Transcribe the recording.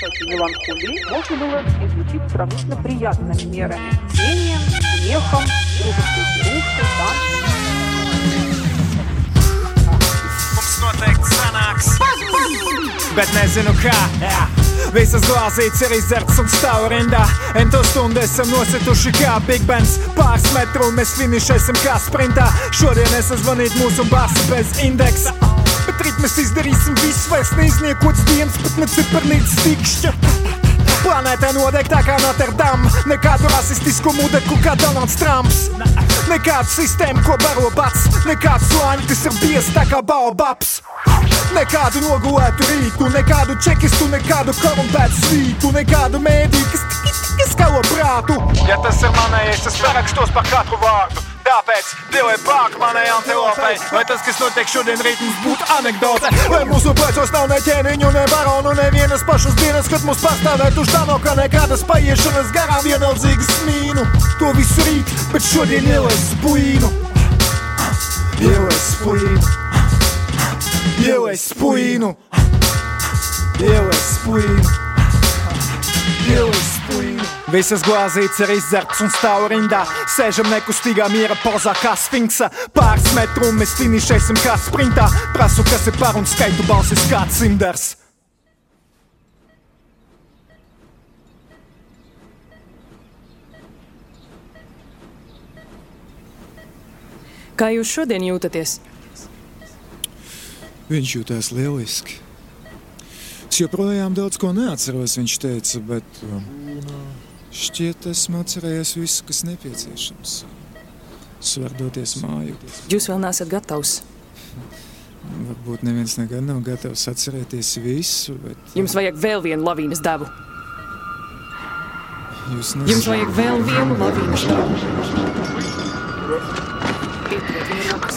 кстати, меланхолии можно было излечить сравнительно приятными мерами. Пением, смехом, игрушкой, танцем. Bet nezinu kā. Jā. Visas glāzītes ir izdzertas un stāv rindā. Ento stundu esam nosituši kā Big Bands. Pāris metru un mēs finišēsim kā sprintā. Šodien es zvanīju mūsu bāzi bez indeksa. Bet rīt mēs izdarīsim visu, vairs neizniekots dienas, pat ne cipernītas tikšķa. Planētā nodegta kā Notre-Dame, nekādu rasistisku mudeku kā Donalds Trumps. Nekādu sistēmu, ko baro pats, nekādu slāņu, kas ir biezs tā kā baobabs. Nekādu nogulētu rītu, nekādu čekistu, nekādu korumpētu svītu, nekādu mēdīju, kas skalo prātu. Ja tas ir manējais, es parakstos par katru vārdu. Tāpēc dievai pāri manai antilopei, vai tas, kas notiek šodien rīt, mums būtu anekdote. Vai mūsu plecos nav ne ķēniņu, ne baronu, nevienas pašas dienas, kad mums pastāvētu uz tā no kā nekādas paiešanas garām vienaldzīgas smīnu. To visu rīt, bet šodien ielais puīnu. Ielais puīnu. Ielais puīnu. Ielais puīnu. Ielais puīnu. Visas glāzītes ir izdzertas un stāv rindā. Sēžam nekustīgā miera pozā, kā sfinksa. Pāris metru un mēs finišēsim kā sprintā. Prasu, kas ir par un skaitu balsis kā cimders. Kā jūs šodien jūtaties? Viņš jutās lieliski. Es joprojām daudz ko neatceros, viņš teica, bet um, šķiet, esmu atcerējies visu, kas nepieciešams. Es varu doties māju. Jūs vēl neesat gatavs. Varbūt neviens nekad nav gatavs atcerēties visu, bet Jums vajag vēl vienu lavīnas devu. jūs Jums nezināt. vajag vēl vienu lavīnas devu. Rokas.